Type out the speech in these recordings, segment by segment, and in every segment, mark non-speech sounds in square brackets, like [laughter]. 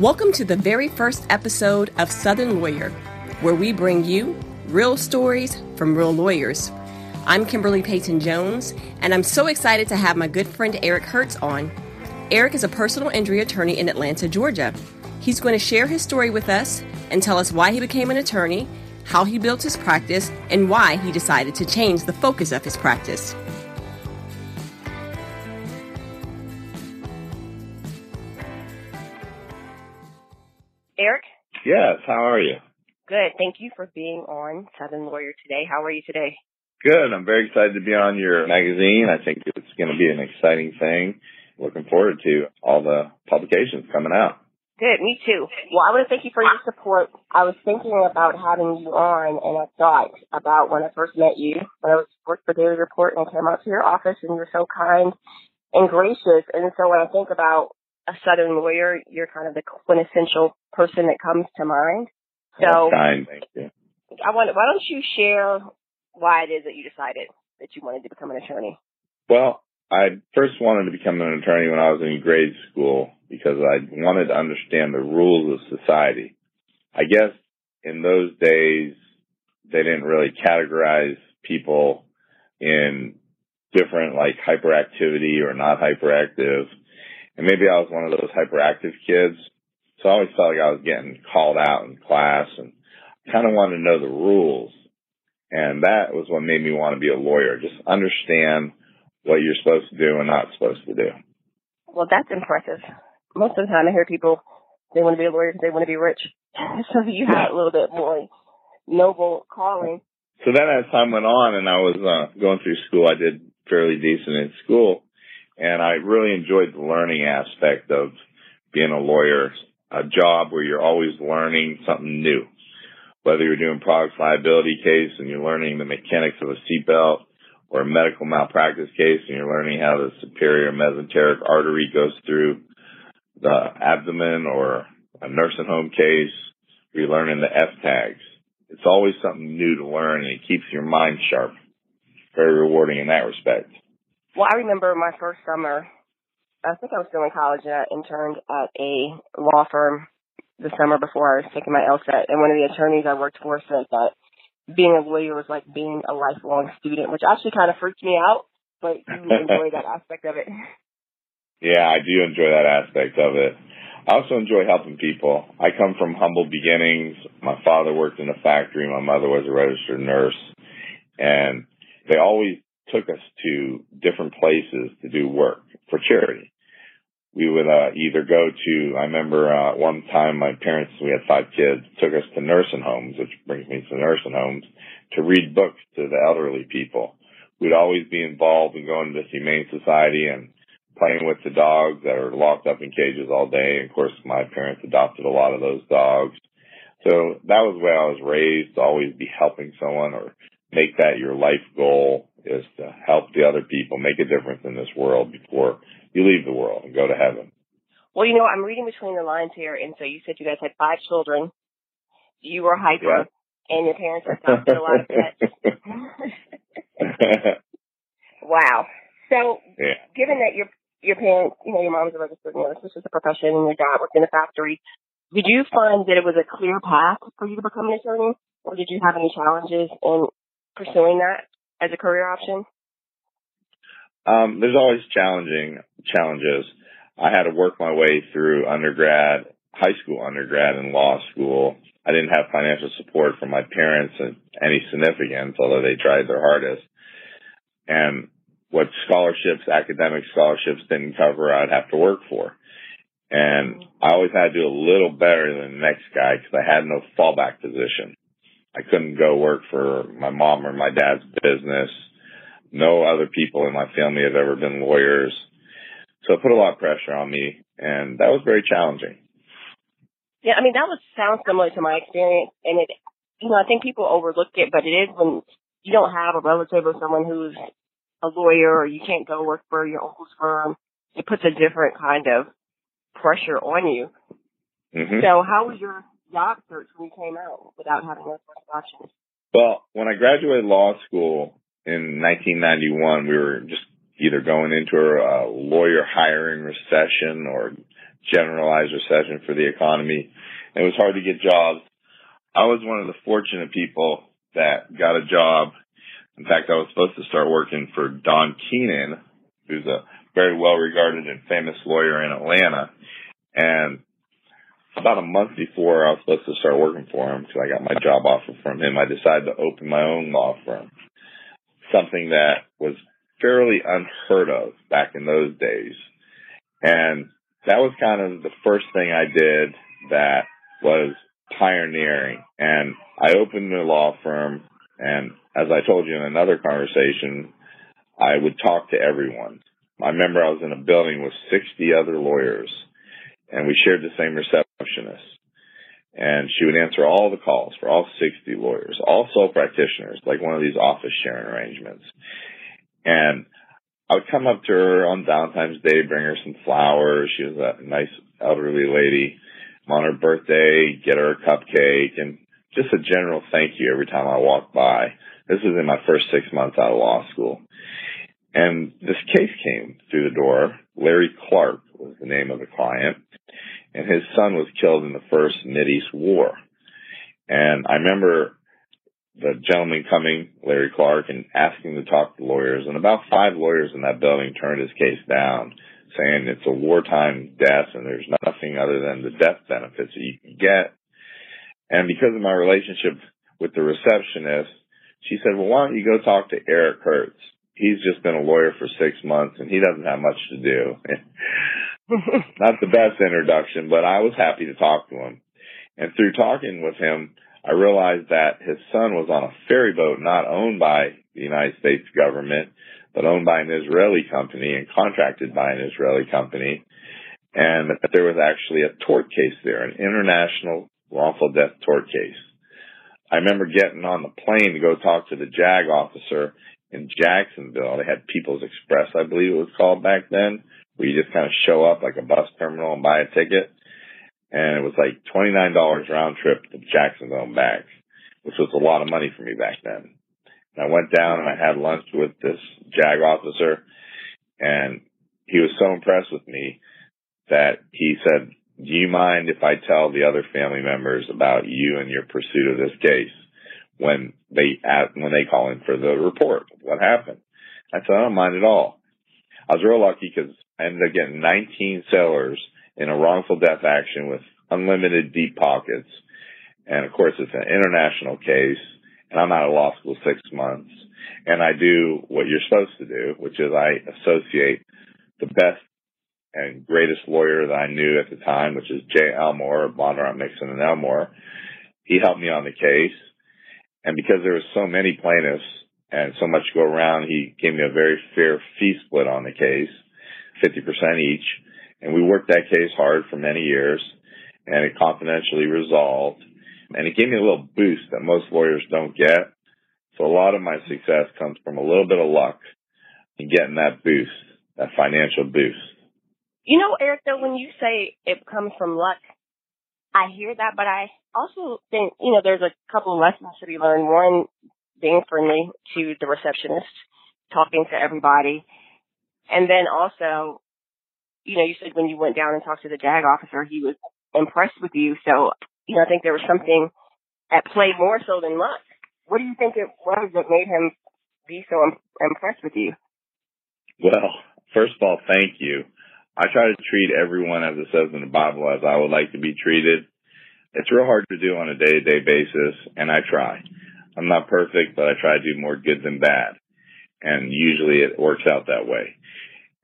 Welcome to the very first episode of Southern Lawyer, where we bring you real stories from real lawyers. I'm Kimberly Payton Jones, and I'm so excited to have my good friend Eric Hertz on. Eric is a personal injury attorney in Atlanta, Georgia. He's going to share his story with us and tell us why he became an attorney, how he built his practice, and why he decided to change the focus of his practice. Eric? Yes, how are you? Good. Thank you for being on Southern Lawyer today. How are you today? Good. I'm very excited to be on your magazine. I think it's going to be an exciting thing. Looking forward to all the publications coming out. Good, me too. Well, I want to thank you for your support. I was thinking about having you on, and I thought about when I first met you, when I was worked for Daily Report, and I came out to your office, and you were so kind and gracious. And so when I think about a Southern lawyer, you're kind of the quintessential person that comes to mind. So, kind, thank you. I want. Why don't you share why it is that you decided that you wanted to become an attorney? Well, I first wanted to become an attorney when I was in grade school because I wanted to understand the rules of society. I guess in those days they didn't really categorize people in different like hyperactivity or not hyperactive. And maybe I was one of those hyperactive kids. So I always felt like I was getting called out in class and kind of wanted to know the rules. And that was what made me want to be a lawyer. Just understand what you're supposed to do and not supposed to do. Well, that's impressive. Most of the time I hear people, they want to be a lawyer because they want to be rich. [laughs] so you have a little bit more noble calling. So then as time went on and I was uh, going through school, I did fairly decent in school. And I really enjoyed the learning aspect of being a lawyer, a job where you're always learning something new. Whether you're doing product liability case and you're learning the mechanics of a seatbelt or a medical malpractice case and you're learning how the superior mesenteric artery goes through the abdomen or a nursing home case, you're learning the F tags. It's always something new to learn and it keeps your mind sharp. Very rewarding in that respect. Well, I remember my first summer. I think I was still in college and I interned at a law firm the summer before I was taking my LSAT. And one of the attorneys I worked for said that being a lawyer was like being a lifelong student, which actually kind of freaked me out. But you [laughs] enjoy that aspect of it. Yeah, I do enjoy that aspect of it. I also enjoy helping people. I come from humble beginnings. My father worked in a factory. My mother was a registered nurse. And they always took us to different places to do work for charity. We would uh, either go to, I remember uh, one time my parents, we had five kids, took us to nursing homes, which brings me to nursing homes, to read books to the elderly people. We'd always be involved in going to the Humane Society and playing with the dogs that are locked up in cages all day. And of course, my parents adopted a lot of those dogs. So that was where I was raised to always be helping someone or make that your life goal is to help the other people make a difference in this world before you leave the world and go to heaven. Well, you know, I'm reading between the lines here, and so you said you guys had five children. You were hyper, yeah. and your parents adopted a lot of pets. wow. So, yeah. given that your your parents, you know, your mom's a registered nurse, this is a profession, and your dad worked in a factory, did you find that it was a clear path for you to become an attorney, or did you have any challenges in pursuing that as a career option? Um, there's always challenging challenges. I had to work my way through undergrad, high school undergrad, and law school. I didn't have financial support from my parents in any significance, although they tried their hardest. And what scholarships, academic scholarships didn't cover, I'd have to work for. And I always had to do a little better than the next guy because I had no fallback position. I couldn't go work for my mom or my dad's business. No other people in my family have ever been lawyers. So it put a lot of pressure on me and that was very challenging. Yeah, I mean that was sounds similar to my experience and it you know, I think people overlook it, but it is when you don't have a relative or someone who's a lawyer or you can't go work for your uncle's firm, it puts a different kind of pressure on you. Mm-hmm. So how was your job search when you came out without having those options? Well, when I graduated law school in 1991, we were just either going into a lawyer hiring recession or generalized recession for the economy. It was hard to get jobs. I was one of the fortunate people that got a job. In fact, I was supposed to start working for Don Keenan, who's a very well regarded and famous lawyer in Atlanta. And about a month before I was supposed to start working for him, because I got my job offer from him, I decided to open my own law firm. Something that was fairly unheard of back in those days. And that was kind of the first thing I did that was pioneering. And I opened a law firm and as I told you in another conversation, I would talk to everyone. I remember I was in a building with 60 other lawyers and we shared the same receptionist. And she would answer all the calls for all 60 lawyers, all sole practitioners, like one of these office sharing arrangements. And I would come up to her on Valentine's Day, bring her some flowers. She was a nice elderly lady. On her birthday, get her a cupcake and just a general thank you every time I walked by. This was in my first six months out of law school. And this case came through the door. Larry Clark was the name of the client and his son was killed in the first Mideast war. And I remember the gentleman coming, Larry Clark, and asking to talk to lawyers. And about five lawyers in that building turned his case down, saying it's a wartime death and there's nothing other than the death benefits that you can get. And because of my relationship with the receptionist, she said, well, why don't you go talk to Eric Hertz? He's just been a lawyer for six months and he doesn't have much to do. [laughs] [laughs] Not the best introduction, but I was happy to talk to him. And through talking with him, I realized that his son was on a ferry boat not owned by the United States government, but owned by an Israeli company and contracted by an Israeli company. And that there was actually a tort case there, an international wrongful death tort case. I remember getting on the plane to go talk to the JAG officer in Jacksonville. They had People's Express, I believe it was called back then, where you just kind of show up like a bus terminal and buy a ticket and it was like twenty nine dollars round trip to Jacksonville and back, which was a lot of money for me back then. And I went down and I had lunch with this JAG officer, and he was so impressed with me that he said, "Do you mind if I tell the other family members about you and your pursuit of this case when they when they call in for the report? What happened?" I said, "I don't mind at all." I was real lucky because I ended up getting 19 sellers in a wrongful death action with unlimited deep pockets. And of course, it's an international case and I'm out of law school six months and I do what you're supposed to do, which is I associate the best and greatest lawyer that I knew at the time, which is Jay Elmore, Bondurant Mixon and Elmore. He helped me on the case. And because there were so many plaintiffs and so much go around, he gave me a very fair fee split on the case, 50% each. And we worked that case hard for many years and it confidentially resolved. And it gave me a little boost that most lawyers don't get. So a lot of my success comes from a little bit of luck in getting that boost, that financial boost. You know, Eric, though, when you say it comes from luck, I hear that, but I also think, you know, there's a couple of lessons to be learned. One, being friendly to the receptionist, talking to everybody. And then also you know, you said when you went down and talked to the JAG officer, he was impressed with you. So, you know, I think there was something at play more so than luck. What do you think it was that made him be so impressed with you? Well, first of all, thank you. I try to treat everyone as it says in the Bible as I would like to be treated. It's real hard to do on a day to day basis, and I try. I'm not perfect, but I try to do more good than bad. And usually it works out that way.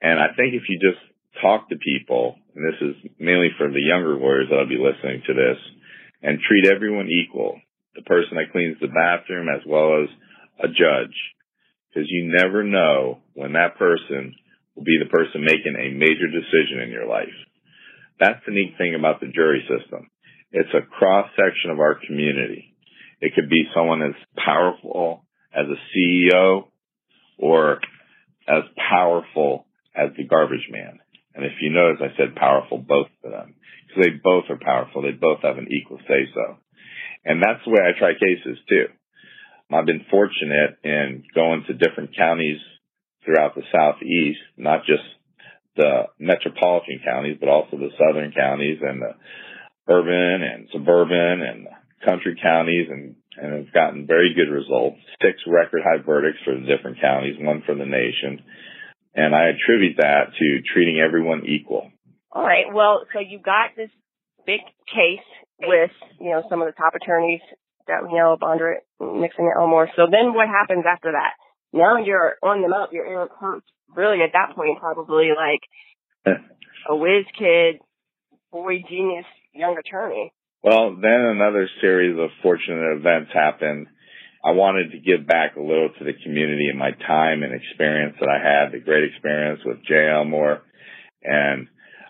And I think if you just talk to people, and this is mainly for the younger lawyers that'll be listening to this, and treat everyone equal. The person that cleans the bathroom as well as a judge. Because you never know when that person will be the person making a major decision in your life. That's the neat thing about the jury system. It's a cross section of our community. It could be someone as powerful as a CEO or as powerful as the garbage man. And if you notice, I said powerful, both of them, because they both are powerful. They both have an equal say so. And that's the way I try cases too. I've been fortunate in going to different counties throughout the southeast, not just the metropolitan counties, but also the southern counties and the urban and suburban and country counties and, and it's gotten very good results. Six record high verdicts for the different counties, one for the nation. And I attribute that to treating everyone equal. All right. Well, so you got this big case with, you know, some of the top attorneys that we know, Bondurant, Mixon, Elmore. So then what happens after that? Now you're on the mount. You're Eric Hertz. Really, at that point, probably like [laughs] a whiz kid, boy genius, young attorney. Well, then another series of fortunate events happened. I wanted to give back a little to the community and my time and experience that I had, the great experience with Jay Elmore. And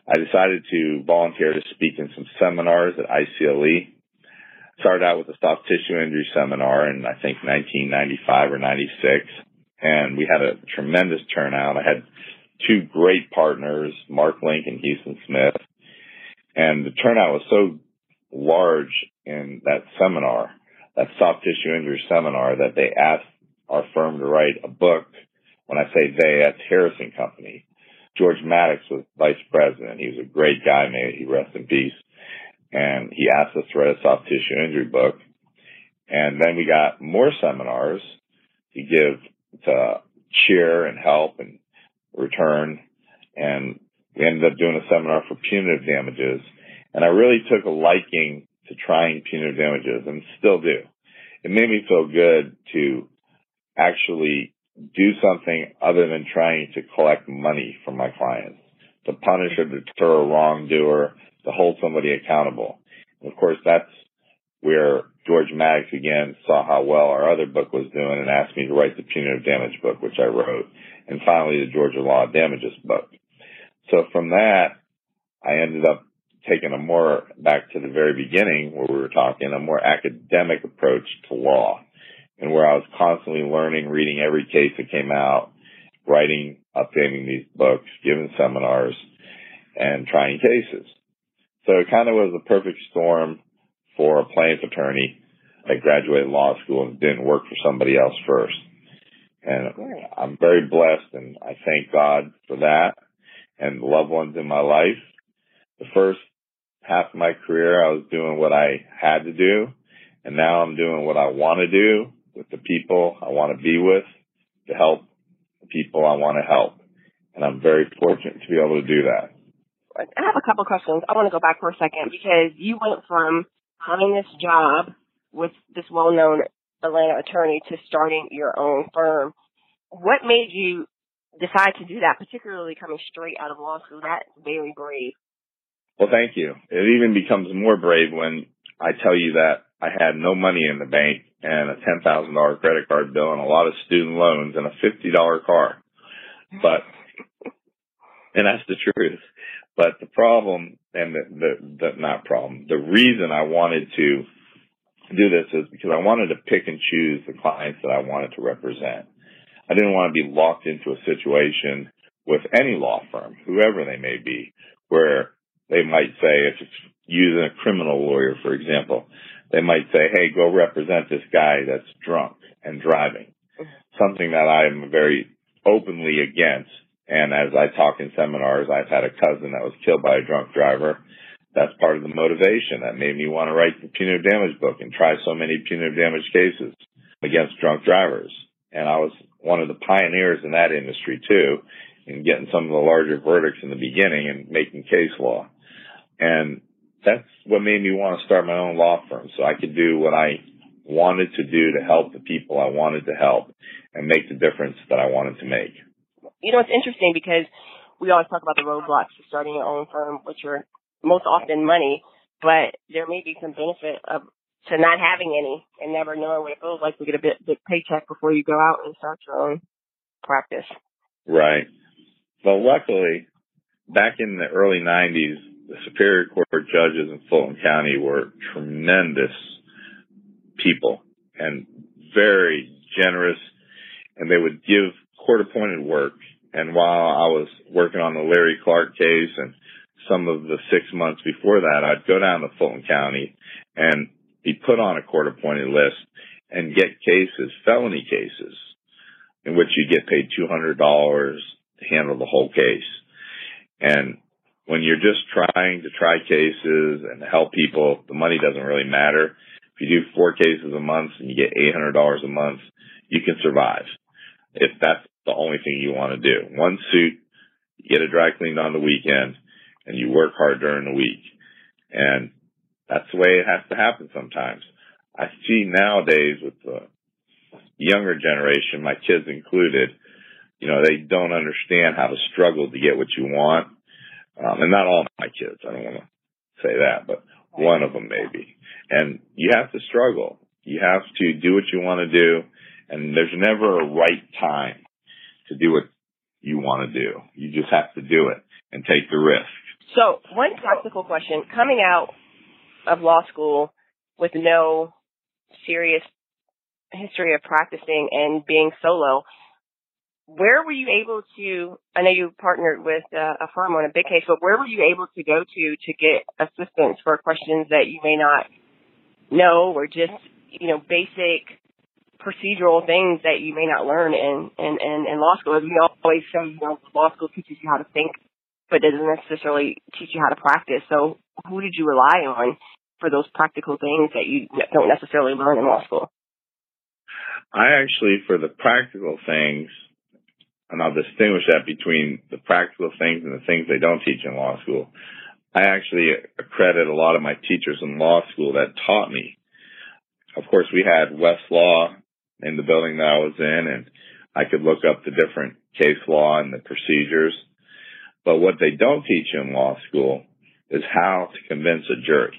I decided to volunteer to speak in some seminars at ICLE. Started out with a soft tissue injury seminar in, I think, 1995 or 96. And we had a tremendous turnout. I had two great partners, Mark Link and Houston Smith. And the turnout was so large in that seminar, that soft tissue injury seminar, that they asked our firm to write a book. When I say they, that's Harrison Company. George Maddox was vice president. He was a great guy. May he rest in peace. And he asked us to write a soft tissue injury book. And then we got more seminars to give to cheer and help and return. And we ended up doing a seminar for punitive damages. And I really took a liking to trying punitive damages and still do. It made me feel good to actually do something other than trying to collect money from my clients, to punish or deter a wrongdoer, to hold somebody accountable. And of course, that's where George Maddox again saw how well our other book was doing and asked me to write the punitive damage book, which I wrote, and finally the Georgia Law Damages book. So from that, I ended up taking a more, back to the very beginning where we were talking, a more academic approach to law and where I was constantly learning, reading every case that came out, writing, updating these books, giving seminars, and trying cases. So it kind of was a perfect storm for a plaintiff attorney that graduated law school and didn't work for somebody else first. And I'm very blessed and I thank God for that and the loved ones in my life. The first half of my career, I was doing what I had to do. And now I'm doing what I want to do with the people I want to be with to help the people I want to help. And I'm very fortunate to be able to do that. I have a couple of questions. I want to go back for a second because you went from having this job with this well-known Atlanta attorney to starting your own firm. What made you decide to do that, particularly coming straight out of law school? That's very brave. Well, thank you. It even becomes more brave when I tell you that I had no money in the bank and a $10,000 credit card bill and a lot of student loans and a $50 car. But, and that's the truth. But the problem and the, the, the, not problem, the reason I wanted to do this is because I wanted to pick and choose the clients that I wanted to represent. I didn't want to be locked into a situation with any law firm, whoever they may be, where they might say, if it's using a criminal lawyer, for example, they might say, hey, go represent this guy that's drunk and driving. Mm-hmm. Something that I'm very openly against. And as I talk in seminars, I've had a cousin that was killed by a drunk driver. That's part of the motivation that made me want to write the punitive damage book and try so many punitive damage cases against drunk drivers. And I was one of the pioneers in that industry too, in getting some of the larger verdicts in the beginning and making case law. And that's what made me want to start my own law firm so I could do what I wanted to do to help the people I wanted to help and make the difference that I wanted to make. You know, it's interesting because we always talk about the roadblocks to starting your own firm, which are most often money, but there may be some benefit of to not having any and never knowing what it feels like to get a bit big paycheck before you go out and start your own practice. Right. Well, luckily, back in the early 90s, the Superior Court judges in Fulton County were tremendous people and very generous, and they would give court appointed work. And while I was working on the Larry Clark case and some of the six months before that, I'd go down to Fulton County and be put on a court appointed list and get cases, felony cases, in which you get paid $200 to handle the whole case. And when you're just trying to try cases and help people, the money doesn't really matter. If you do four cases a month and you get $800 a month, you can survive if that's the only thing you want to do. One suit, you get it dry cleaned on the weekend and you work hard during the week. And that's the way it has to happen sometimes. I see nowadays with the younger generation, my kids included, you know, they don't understand how to struggle to get what you want. Um, and not all my kids, I don't want to say that, but one of them maybe. And you have to struggle. You have to do what you want to do. And there's never a right time to do what you want to do. You just have to do it and take the risk. So one practical question, coming out of law school with no serious history of practicing and being solo, where were you able to, I know you partnered with uh, a firm on a big case, but where were you able to go to to get assistance for questions that you may not know or just, you know, basic procedural things that you may not learn in, in, in, in law school? As we always say, you know, law school teaches you how to think, but doesn't necessarily teach you how to practice. So who did you rely on for those practical things that you don't necessarily learn in law school? I actually, for the practical things, and I'll distinguish that between the practical things and the things they don't teach in law school. I actually accredit a lot of my teachers in law school that taught me. Of course, we had Westlaw in the building that I was in, and I could look up the different case law and the procedures. But what they don't teach in law school is how to convince a jury.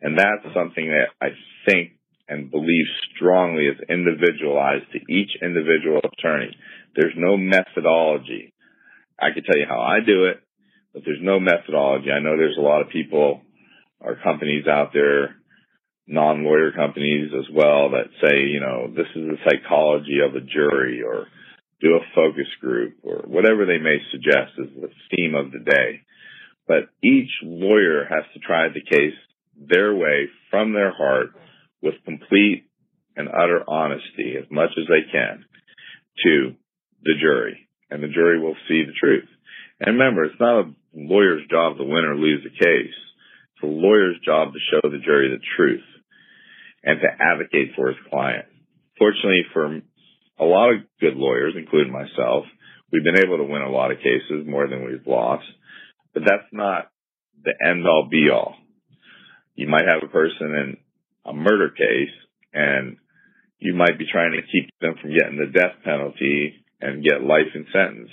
And that's something that I think and believe strongly is individualized to each individual attorney. There's no methodology. I can tell you how I do it, but there's no methodology. I know there's a lot of people or companies out there, non-lawyer companies as well that say, you know, this is the psychology of a jury or do a focus group or whatever they may suggest is the theme of the day. But each lawyer has to try the case their way from their heart with complete and utter honesty as much as they can to the jury and the jury will see the truth. And remember, it's not a lawyer's job to win or lose a case. It's a lawyer's job to show the jury the truth and to advocate for his client. Fortunately for a lot of good lawyers, including myself, we've been able to win a lot of cases more than we've lost, but that's not the end all be all. You might have a person in a murder case and you might be trying to keep them from getting the death penalty and get life in sentence.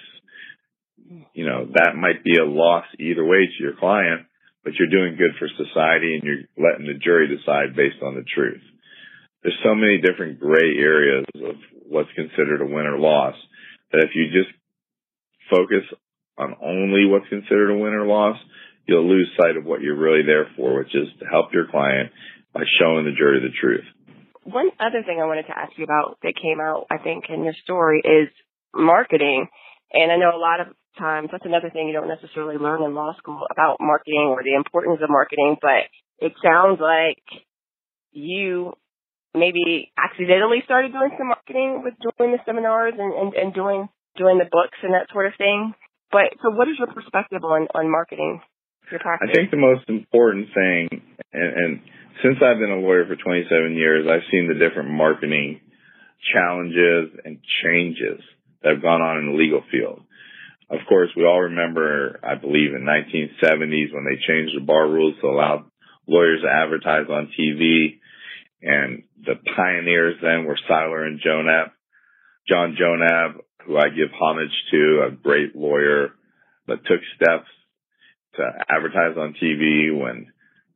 You know, that might be a loss either way to your client, but you're doing good for society and you're letting the jury decide based on the truth. There's so many different gray areas of what's considered a win or loss that if you just focus on only what's considered a win or loss, you'll lose sight of what you're really there for, which is to help your client by showing the jury the truth. One other thing I wanted to ask you about that came out, I think, in your story is marketing. And I know a lot of times that's another thing you don't necessarily learn in law school about marketing or the importance of marketing, but it sounds like you maybe accidentally started doing some marketing with doing the seminars and, and, and doing doing the books and that sort of thing. But so what is your perspective on, on marketing your practice? I think the most important thing and, and since I've been a lawyer for 27 years, I've seen the different marketing challenges and changes that have gone on in the legal field. Of course, we all remember, I believe in 1970s when they changed the bar rules to allow lawyers to advertise on TV and the pioneers then were Seiler and Jonab, John Jonab, who I give homage to, a great lawyer, but took steps to advertise on TV when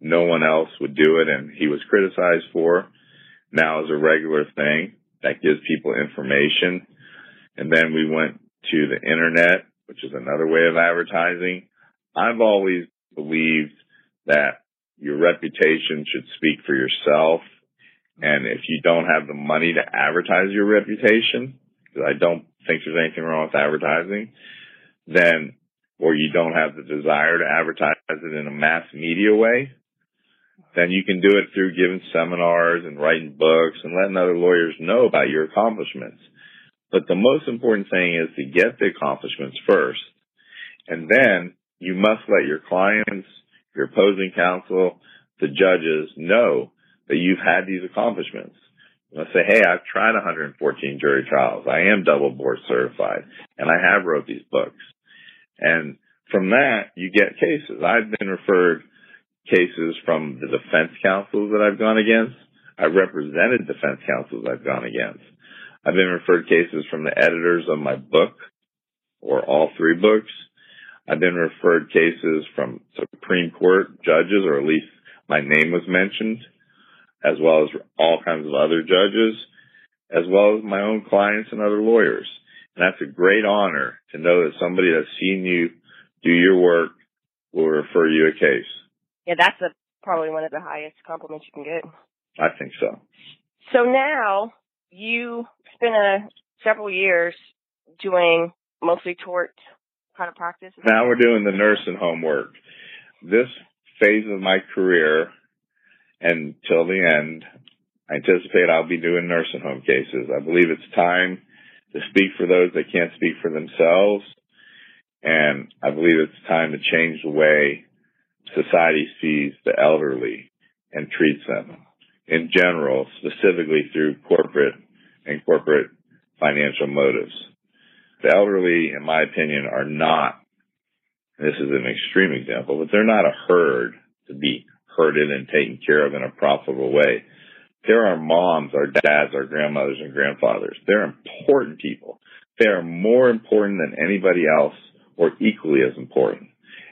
no one else would do it and he was criticized for. Now is a regular thing that gives people information. And then we went to the internet, which is another way of advertising. I've always believed that your reputation should speak for yourself. And if you don't have the money to advertise your reputation, because I don't think there's anything wrong with advertising, then, or you don't have the desire to advertise it in a mass media way, then you can do it through giving seminars and writing books and letting other lawyers know about your accomplishments. But the most important thing is to get the accomplishments first and then you must let your clients, your opposing counsel, the judges know that you've had these accomplishments. You must say, hey, I've tried 114 jury trials. I am double board certified and I have wrote these books. And from that, you get cases. I've been referred cases from the defense counsels that I've gone against. I've represented defense counsels I've gone against. I've been referred cases from the editors of my book or all three books. I've been referred cases from Supreme Court judges, or at least my name was mentioned, as well as all kinds of other judges, as well as my own clients and other lawyers. And that's a great honor to know that somebody that's seen you do your work will refer you a case. Yeah, that's a, probably one of the highest compliments you can get. I think so. So now you spent a, uh, several years doing mostly tort kind of practice. Now we're doing the nursing home work. This phase of my career until the end, I anticipate I'll be doing nursing home cases. I believe it's time to speak for those that can't speak for themselves and I believe it's time to change the way society sees the elderly and treats them in general, specifically through corporate and corporate financial motives. The elderly, in my opinion, are not, this is an extreme example, but they're not a herd to be herded and taken care of in a profitable way. They're our moms, our dads, our grandmothers and grandfathers. They're important people. They are more important than anybody else or equally as important.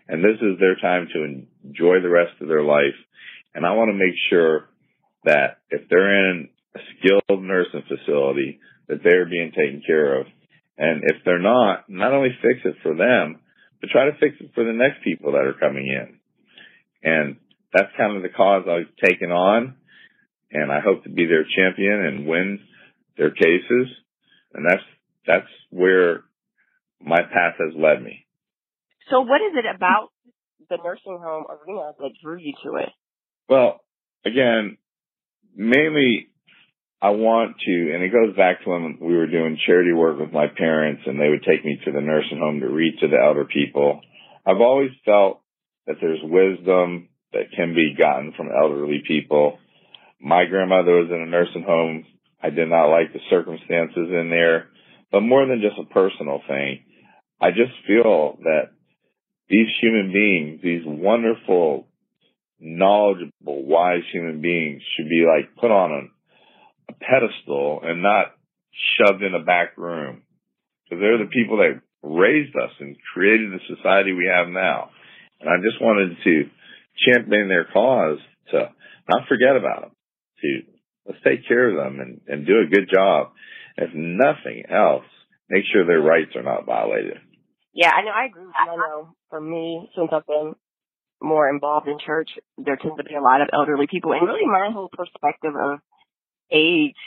And this is their time to enjoy the rest of their life. And I want to make sure that if they're in skilled nursing facility, that they're being taken care of. And if they're not, not only fix it for them, but try to fix it for the next people that are coming in. And that's kind of the cause I've taken on. And I hope to be their champion and win their cases. And that's, that's where my path has led me. So what is it about the nursing home arena that drew you to it? Well, again, mainly I want to, and it goes back to when we were doing charity work with my parents and they would take me to the nursing home to read to the elder people. I've always felt that there's wisdom that can be gotten from elderly people. My grandmother was in a nursing home. I did not like the circumstances in there, but more than just a personal thing, I just feel that these human beings, these wonderful, knowledgeable, wise human beings should be like put on a, a pedestal and not shoved in a back room. Because they're the people that raised us and created the society we have now. And I just wanted to champion their cause to not forget about them, to let's take care of them and, and do a good job. If nothing else, make sure their rights are not violated. Yeah, I know. I agree with you. I know for me, since I've been more involved in church, there tends to be a lot of elderly people, and really my whole perspective of age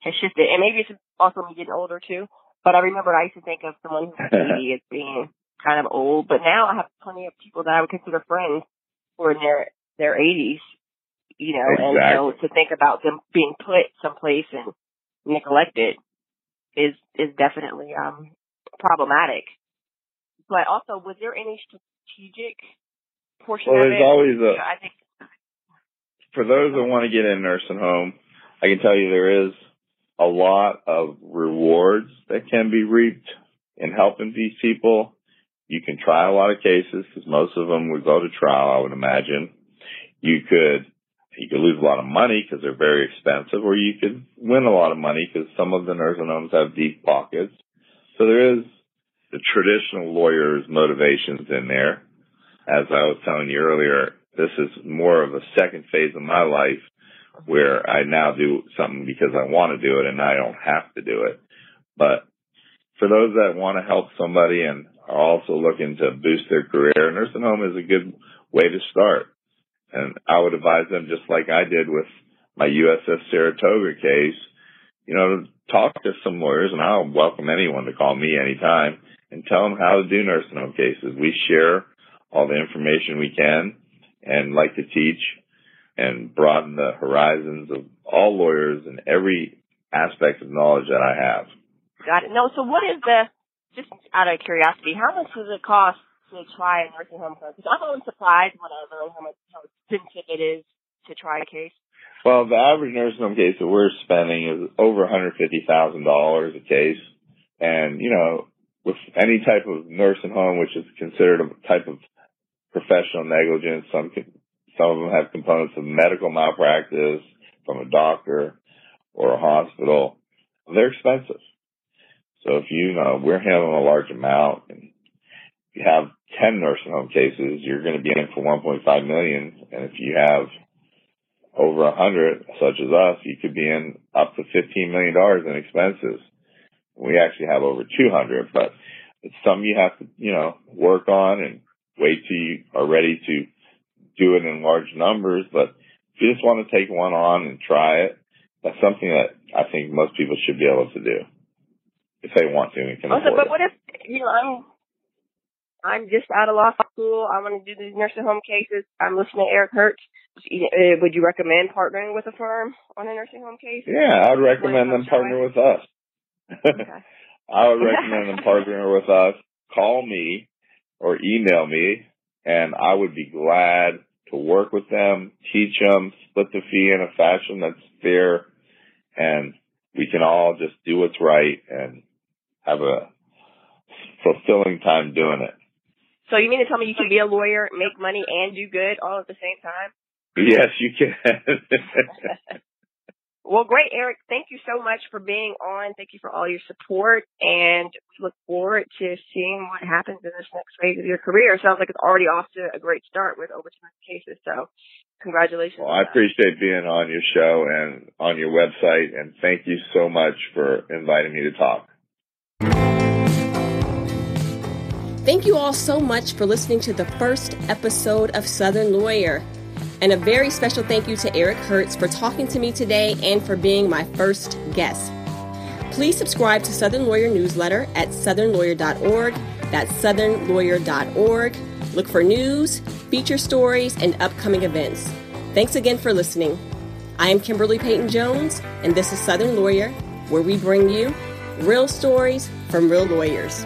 has shifted. And maybe it's also me getting older too. But I remember I used to think of someone who's [laughs] 80 as being kind of old, but now I have plenty of people that I would consider friends who are in their their 80s. You know, exactly. and so to think about them being put someplace and neglected is is definitely um problematic. But also, was there any strategic portion well, of there's it? always a. I think for those that want to get in nursing home, I can tell you there is a lot of rewards that can be reaped in helping these people. You can try a lot of cases because most of them would go to trial, I would imagine. You could, you could lose a lot of money because they're very expensive or you could win a lot of money because some of the nursing homes have deep pockets. So there is the traditional lawyer's motivations in there. As I was telling you earlier, this is more of a second phase of my life where I now do something because I want to do it and I don't have to do it. But for those that want to help somebody and are also looking to boost their career, nursing home is a good way to start. And I would advise them just like I did with my USS Saratoga case, you know, to talk to some lawyers and I'll welcome anyone to call me anytime and tell them how to do nursing home cases. We share all the information we can and like to teach and broaden the horizons of all lawyers and every aspect of knowledge that I have. Got it. No, so what is the, just out of curiosity, how much does it cost to try a nursing home case? Because I'm always surprised when I learn how much how expensive it is to try a case. Well, the average nursing home case that we're spending is over $150,000 a case. And, you know, with any type of nursing home, which is considered a type of professional negligence, some, some of them have components of medical malpractice from a doctor or a hospital. They're expensive. So if you know, we're handling a large amount and you have 10 nursing home cases, you're going to be in for 1.5 million. And if you have over a hundred, such as us, you could be in up to $15 million in expenses. We actually have over 200, but it's something you have to, you know, work on and wait till you are ready to do it in large numbers. But if you just want to take one on and try it, that's something that I think most people should be able to do if they want to and can Also, afford but what if you know I'm I'm just out of law school. I want to do these nursing home cases. I'm listening to Eric Hertz. Uh, Would you recommend partnering with a firm on a nursing home case? Yeah, I would recommend them partner with us. Okay. [laughs] [laughs] I would recommend them partnering with us. Call me or email me, and I would be glad to work with them, teach them, split the fee in a fashion that's fair, and we can all just do what's right and have a fulfilling time doing it. So you mean to tell me you can be a lawyer, make money, and do good all at the same time? Yes, you can. [laughs] Well, great, Eric. Thank you so much for being on. Thank you for all your support, and we look forward to seeing what happens in this next phase of your career. Sounds like it's already off to a great start with over 200 cases. So, congratulations. well, I appreciate being on your show and on your website, and thank you so much for inviting me to talk. Thank you all so much for listening to the first episode of Southern Lawyer. And a very special thank you to Eric Hertz for talking to me today and for being my first guest. Please subscribe to Southern Lawyer newsletter at southernlawyer.org. That's southernlawyer.org. Look for news, feature stories, and upcoming events. Thanks again for listening. I am Kimberly Payton Jones, and this is Southern Lawyer, where we bring you real stories from real lawyers.